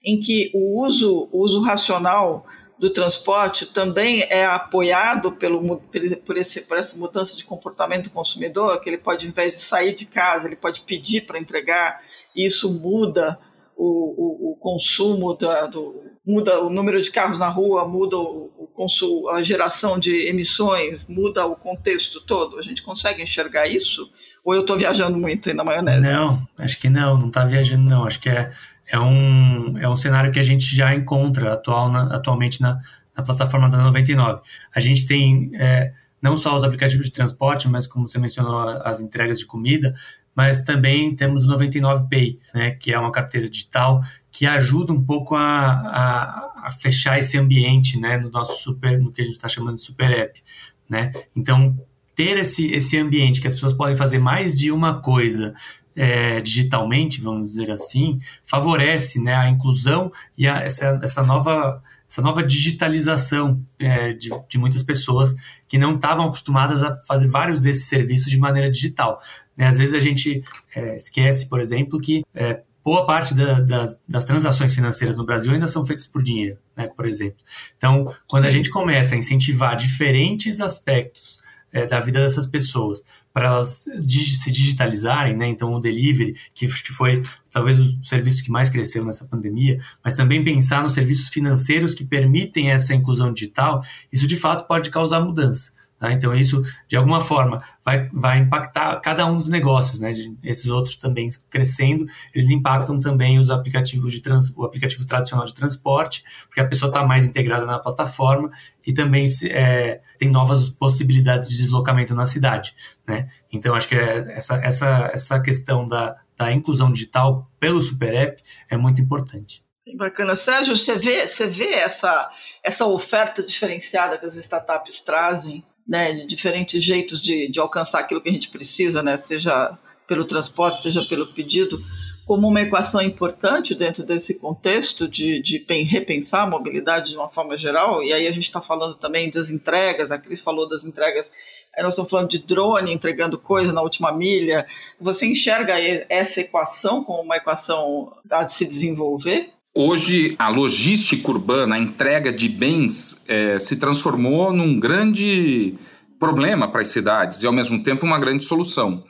em que o uso, o uso racional do transporte também é apoiado pelo, por, esse, por essa mudança de comportamento do consumidor, que ele pode, ao invés de sair de casa, ele pode pedir para entregar, e isso muda o, o, o consumo, da, do, muda o número de carros na rua, muda o, o consumo, a geração de emissões, muda o contexto todo. A gente consegue enxergar isso? Ou eu estou viajando muito aí na maionese? Não, acho que não, não está viajando não. Acho que é é um, é um cenário que a gente já encontra atual na, atualmente na, na plataforma da 99. A gente tem é, não só os aplicativos de transporte, mas como você mencionou, as entregas de comida, mas também temos o 99 Pay, né, que é uma carteira digital que ajuda um pouco a, a, a fechar esse ambiente né, no nosso super, no que a gente está chamando de super app. Né? Então, ter esse, esse ambiente que as pessoas podem fazer mais de uma coisa é, digitalmente, vamos dizer assim, favorece né, a inclusão e a, essa, essa, nova, essa nova digitalização é, de, de, muitas pessoas que não estavam acostumadas a fazer vários desses serviços de maneira digital. Né? Às vezes a gente é, esquece, por exemplo, que é, boa parte da, da, das transações financeiras no Brasil ainda são feitas por dinheiro, né, por exemplo. Então, quando a gente começa a incentivar diferentes aspectos é, da vida dessas pessoas, para elas se digitalizarem, né? Então, o delivery, que, foi talvez o serviço que mais cresceu nessa pandemia, mas também pensar nos serviços financeiros que permitem essa inclusão digital, isso de fato pode causar mudança. Tá? Então, isso, de alguma forma, vai, vai impactar cada um dos negócios. Né? Esses outros também crescendo, eles impactam também os aplicativos de trans, o aplicativo tradicional de transporte, porque a pessoa está mais integrada na plataforma e também é, tem novas possibilidades de deslocamento na cidade. Né? Então, acho que é essa, essa, essa questão da, da inclusão digital pelo Super App é muito importante. Bacana. Sérgio, você vê, você vê essa, essa oferta diferenciada que as startups trazem né, de diferentes jeitos de, de alcançar aquilo que a gente precisa, né, seja pelo transporte, seja pelo pedido, como uma equação importante dentro desse contexto de, de repensar a mobilidade de uma forma geral. E aí a gente está falando também das entregas, a Cris falou das entregas, aí nós estamos falando de drone entregando coisa na última milha. Você enxerga essa equação como uma equação a se desenvolver? Hoje, a logística urbana, a entrega de bens, é, se transformou num grande problema para as cidades e, ao mesmo tempo, uma grande solução.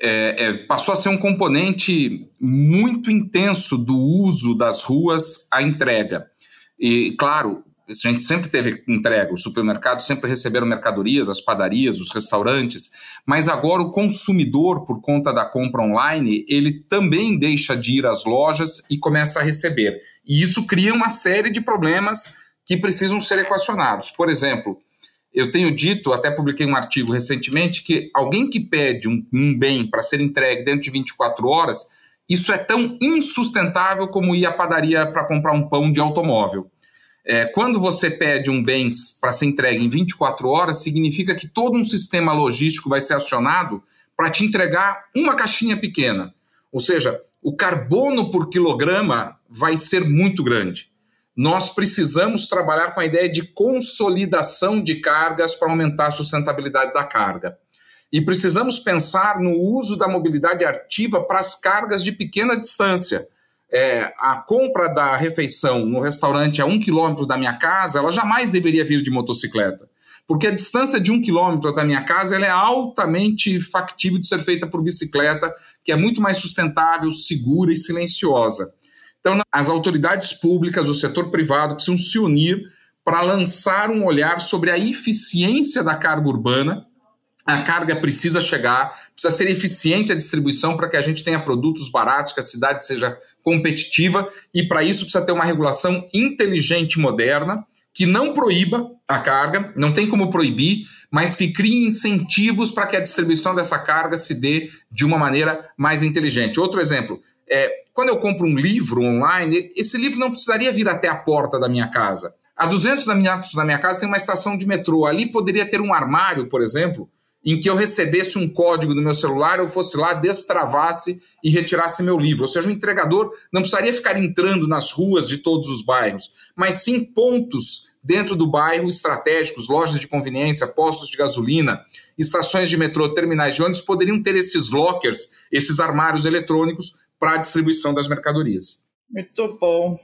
É, é, passou a ser um componente muito intenso do uso das ruas à entrega. E, claro, a gente sempre teve entrega, os supermercados sempre receberam mercadorias, as padarias, os restaurantes, mas agora o consumidor, por conta da compra online, ele também deixa de ir às lojas e começa a receber. E isso cria uma série de problemas que precisam ser equacionados. Por exemplo, eu tenho dito, até publiquei um artigo recentemente, que alguém que pede um, um bem para ser entregue dentro de 24 horas, isso é tão insustentável como ir à padaria para comprar um pão de automóvel. É, quando você pede um bem para ser entregue em 24 horas, significa que todo um sistema logístico vai ser acionado para te entregar uma caixinha pequena. Ou seja, o carbono por quilograma vai ser muito grande. Nós precisamos trabalhar com a ideia de consolidação de cargas para aumentar a sustentabilidade da carga. E precisamos pensar no uso da mobilidade ativa para as cargas de pequena distância. É, a compra da refeição no restaurante a um quilômetro da minha casa, ela jamais deveria vir de motocicleta porque a distância de um quilômetro da minha casa ela é altamente factível de ser feita por bicicleta, que é muito mais sustentável, segura e silenciosa. Então, as autoridades públicas, o setor privado precisam se unir para lançar um olhar sobre a eficiência da carga urbana. A carga precisa chegar, precisa ser eficiente a distribuição para que a gente tenha produtos baratos, que a cidade seja competitiva, e para isso precisa ter uma regulação inteligente e moderna que não proíba a carga, não tem como proibir, mas que crie incentivos para que a distribuição dessa carga se dê de uma maneira mais inteligente. Outro exemplo, é, quando eu compro um livro online, esse livro não precisaria vir até a porta da minha casa. A 200 metros da minha casa tem uma estação de metrô. Ali poderia ter um armário, por exemplo, em que eu recebesse um código no meu celular, eu fosse lá, destravasse e retirasse meu livro. Ou seja, o entregador não precisaria ficar entrando nas ruas de todos os bairros, mas sim pontos dentro do bairro estratégicos, lojas de conveniência, postos de gasolina, estações de metrô, terminais de ônibus poderiam ter esses lockers, esses armários eletrônicos para a distribuição das mercadorias. Muito bom.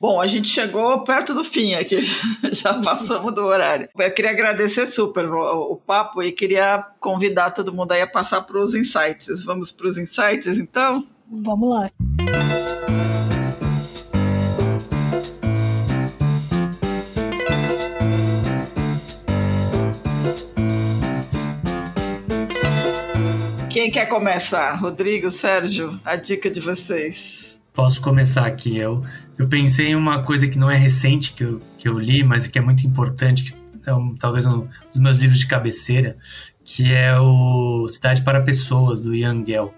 Bom, a gente chegou perto do fim aqui, *laughs* já passamos do horário. Eu queria agradecer super o, o, papo e queria convidar todo mundo aí a passar para os insights. Vamos para os insights, então? Vamos lá. Quem quer começar? Rodrigo, Sérgio, a dica de vocês. Posso começar aqui. Eu, eu pensei em uma coisa que não é recente que eu, que eu li, mas que é muito importante, que é um, talvez um dos meus livros de cabeceira, que é o Cidade para Pessoas, do Ian Gell.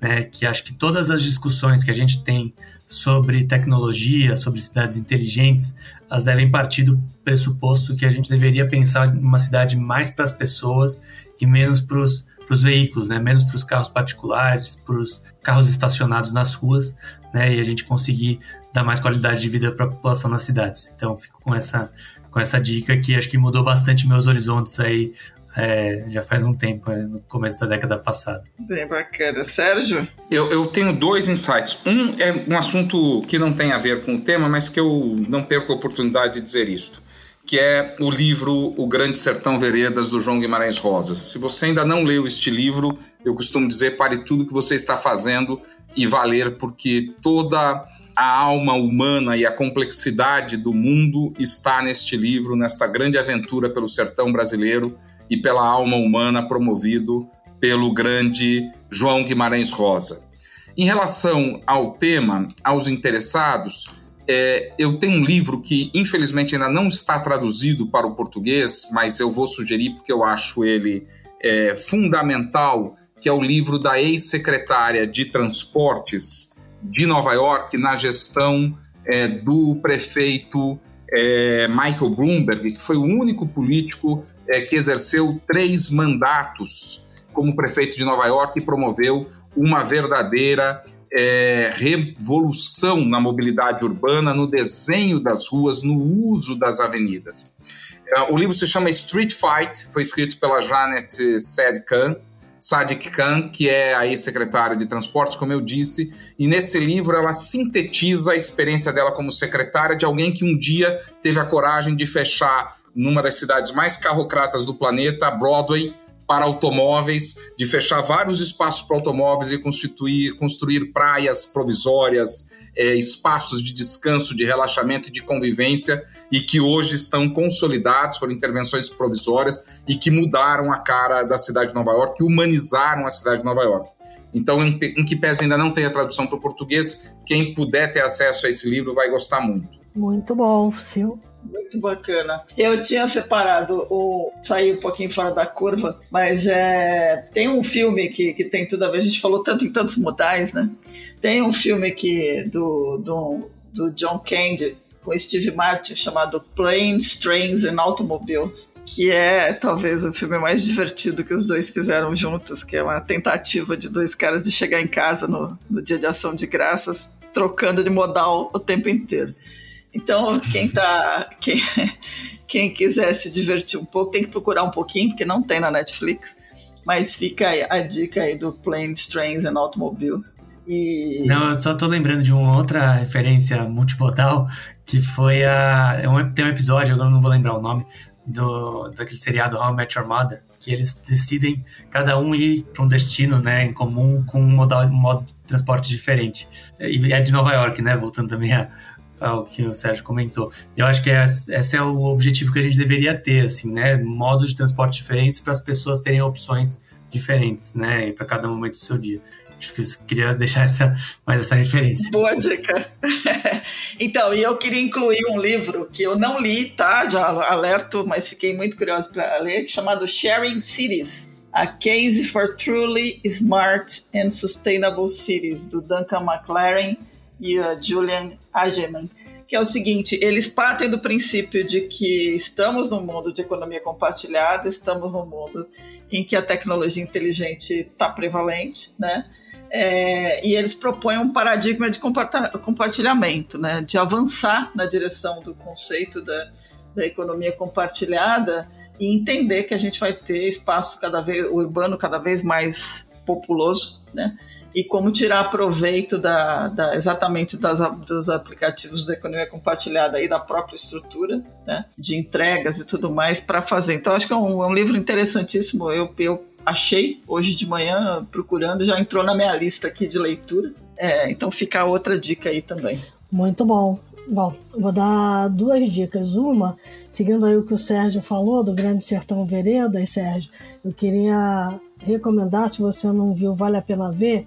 Né, que acho que todas as discussões que a gente tem sobre tecnologia, sobre cidades inteligentes, elas devem partir do pressuposto que a gente deveria pensar em uma cidade mais para as pessoas e menos para os para os veículos, né? menos para os carros particulares, para os carros estacionados nas ruas, né? e a gente conseguir dar mais qualidade de vida para a população nas cidades. Então, fico com essa, com essa dica que acho que mudou bastante meus horizontes aí é, já faz um tempo, é, no começo da década passada. Bem bacana. Sérgio? Eu, eu tenho dois insights. Um é um assunto que não tem a ver com o tema, mas que eu não perco a oportunidade de dizer isto que é o livro O Grande Sertão Veredas, do João Guimarães Rosa. Se você ainda não leu este livro, eu costumo dizer, pare tudo que você está fazendo e valer, porque toda a alma humana e a complexidade do mundo está neste livro, nesta grande aventura pelo sertão brasileiro e pela alma humana promovido pelo grande João Guimarães Rosa. Em relação ao tema, aos interessados, é, eu tenho um livro que, infelizmente, ainda não está traduzido para o português, mas eu vou sugerir porque eu acho ele é, fundamental, que é o livro da ex-secretária de Transportes de Nova York na gestão é, do prefeito é, Michael Bloomberg, que foi o único político é, que exerceu três mandatos como prefeito de Nova York e promoveu uma verdadeira é, revolução na mobilidade urbana, no desenho das ruas, no uso das avenidas. É, o livro se chama Street Fight, foi escrito pela Janet Sadik Khan, Sadiq Khan, que é a ex-secretária de Transportes, como eu disse, e nesse livro ela sintetiza a experiência dela como secretária de alguém que um dia teve a coragem de fechar numa das cidades mais carrocratas do planeta, Broadway, para automóveis, de fechar vários espaços para automóveis e constituir, construir praias provisórias, é, espaços de descanso, de relaxamento e de convivência, e que hoje estão consolidados, foram intervenções provisórias e que mudaram a cara da cidade de Nova York, que humanizaram a cidade de Nova York. Então, em, em que pese ainda não tem a tradução para o português, quem puder ter acesso a esse livro vai gostar muito. Muito bom, Sil. Muito bacana. Eu tinha separado o. sair um pouquinho fora da curva, mas é, tem um filme que, que tem tudo a ver. A gente falou tanto em tantos modais, né? Tem um filme que, do, do, do John Candy com Steve Martin chamado Planes, Trains and Automobiles que é talvez o filme mais divertido que os dois fizeram juntos, que é uma tentativa de dois caras de chegar em casa no, no dia de ação de graças, trocando de modal o tempo inteiro. Então, quem tá. *laughs* Quem, quem quiser se divertir um pouco, tem que procurar um pouquinho, porque não tem na Netflix. Mas fica a dica aí do Planes, Trains and Automobiles. E... Não, eu só tô lembrando de uma outra referência multimodal, que foi a. É tem um episódio, agora não vou lembrar o nome, do, daquele seriado How I Met Your Mother, que eles decidem cada um ir para um destino né, em comum com um, modal, um modo de transporte diferente. E é de Nova York, né? Voltando também a, ao que o Sérgio comentou. Eu acho que esse é o objetivo que a gente deveria ter, assim, né? Modos de transporte diferentes para as pessoas terem opções diferentes, né? Para cada momento do seu dia. Acho que eu queria deixar essa, mais essa referência. Boa dica. *laughs* então, e eu queria incluir um livro que eu não li, tá? Já alerto, mas fiquei muito curioso para ler, chamado Sharing Cities. A Case for Truly Smart and Sustainable Cities, do Duncan McLaren e a Julian Hageman que é o seguinte: eles partem do princípio de que estamos num mundo de economia compartilhada, estamos num mundo em que a tecnologia inteligente está prevalente, né? É, e eles propõem um paradigma de compartilhamento, né, de avançar na direção do conceito da, da economia compartilhada e entender que a gente vai ter espaço cada vez urbano cada vez mais populoso, né, e como tirar proveito da, da exatamente das, dos aplicativos da economia compartilhada e da própria estrutura né, de entregas e tudo mais para fazer. Então acho que é um, é um livro interessantíssimo. Eu, eu achei hoje de manhã procurando, já entrou na minha lista aqui de leitura. É, então fica outra dica aí também. Muito bom. Bom, vou dar duas dicas. Uma, seguindo aí o que o Sérgio falou do Grande Sertão Veredas, Sérgio, eu queria recomendar, se você não viu, vale a pena ver.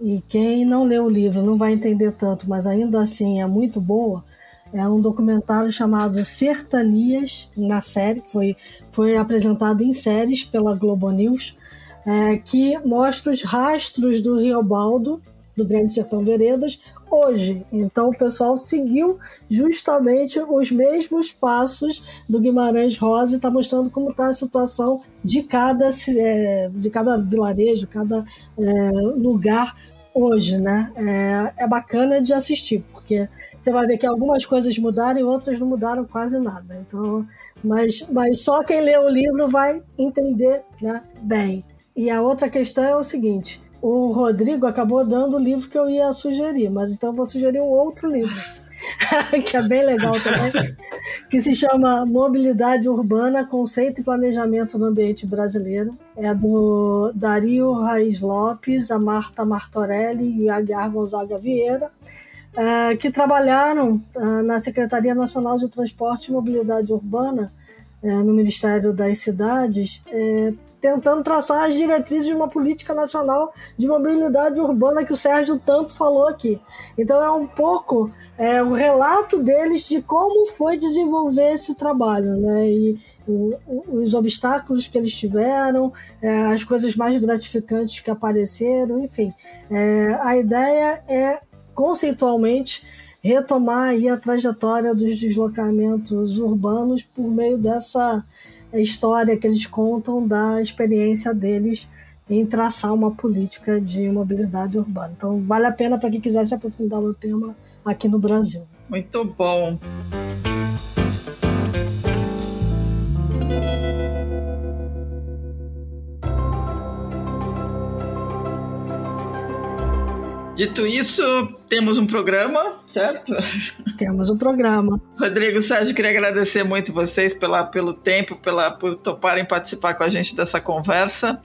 E quem não leu o livro não vai entender tanto, mas ainda assim é muito boa é um documentário chamado Sertanias, na série, que foi, foi apresentado em séries pela Globo News, é, que mostra os rastros do Rio Baldo, do Grande Sertão Veredas, hoje. Então o pessoal seguiu justamente os mesmos passos do Guimarães Rosa e está mostrando como está a situação de cada, é, de cada vilarejo, cada é, lugar hoje, né? É, é bacana de assistir, porque você vai ver que algumas coisas mudaram e outras não mudaram quase nada. Então, mas, mas só quem lê o livro vai entender né, bem. E a outra questão é o seguinte: o Rodrigo acabou dando o livro que eu ia sugerir, mas então eu vou sugerir um outro livro. *laughs* que é bem legal também, que se chama Mobilidade Urbana, Conceito e Planejamento no Ambiente Brasileiro. É do Dario Raiz Lopes, a Marta Martorelli e a Aguiar Gonzaga Vieira, é, que trabalharam é, na Secretaria Nacional de Transporte e Mobilidade Urbana, é, no Ministério das Cidades, tentando traçar as diretrizes de uma política nacional de mobilidade urbana que o Sérgio tanto falou aqui. Então é um pouco é, o relato deles de como foi desenvolver esse trabalho, né? E o, os obstáculos que eles tiveram, é, as coisas mais gratificantes que apareceram, enfim. É, a ideia é conceitualmente retomar aí a trajetória dos deslocamentos urbanos por meio dessa história que eles contam da experiência deles em traçar uma política de mobilidade urbana. Então, vale a pena para quem quiser se aprofundar no tema aqui no Brasil. Muito bom. Dito isso, temos um programa, certo? *laughs* Temos um programa. Rodrigo, Sérgio, queria agradecer muito vocês pela, pelo tempo, pela, por toparem participar com a gente dessa conversa.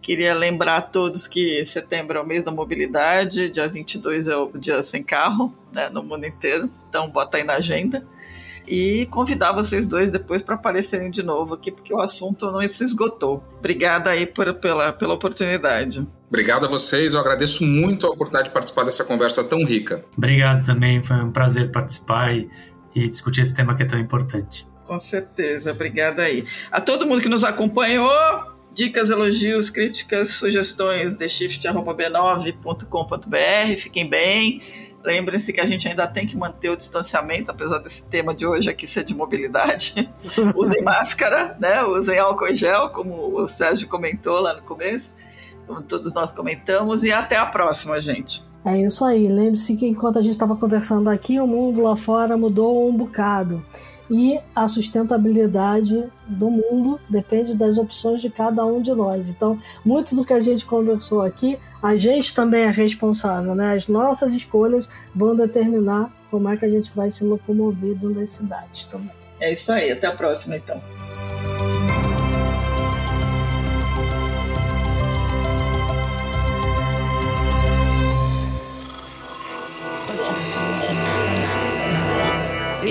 Queria lembrar a todos que setembro é o mês da mobilidade, dia 22 é o dia sem carro, né, no mundo inteiro. Então, bota aí na agenda e convidar vocês dois depois para aparecerem de novo aqui, porque o assunto não se esgotou. Obrigada aí por, pela, pela oportunidade. Obrigado a vocês, eu agradeço muito a oportunidade de participar dessa conversa tão rica. Obrigado também, foi um prazer participar e, e discutir esse tema que é tão importante. Com certeza, obrigada aí. A todo mundo que nos acompanhou, dicas, elogios, críticas, sugestões, theshift.b9.com.br, fiquem bem Lembrem-se que a gente ainda tem que manter o distanciamento, apesar desse tema de hoje aqui ser de mobilidade. *laughs* Usem máscara, né? Usem álcool em gel, como o Sérgio comentou lá no começo, como todos nós comentamos, e até a próxima, gente. É isso aí. Lembre-se que enquanto a gente estava conversando aqui, o mundo lá fora mudou um bocado. E a sustentabilidade do mundo depende das opções de cada um de nós. Então, muito do que a gente conversou aqui, a gente também é responsável, né? As nossas escolhas vão determinar como é que a gente vai se locomover dentro das cidades também. É isso aí. Até a próxima, então.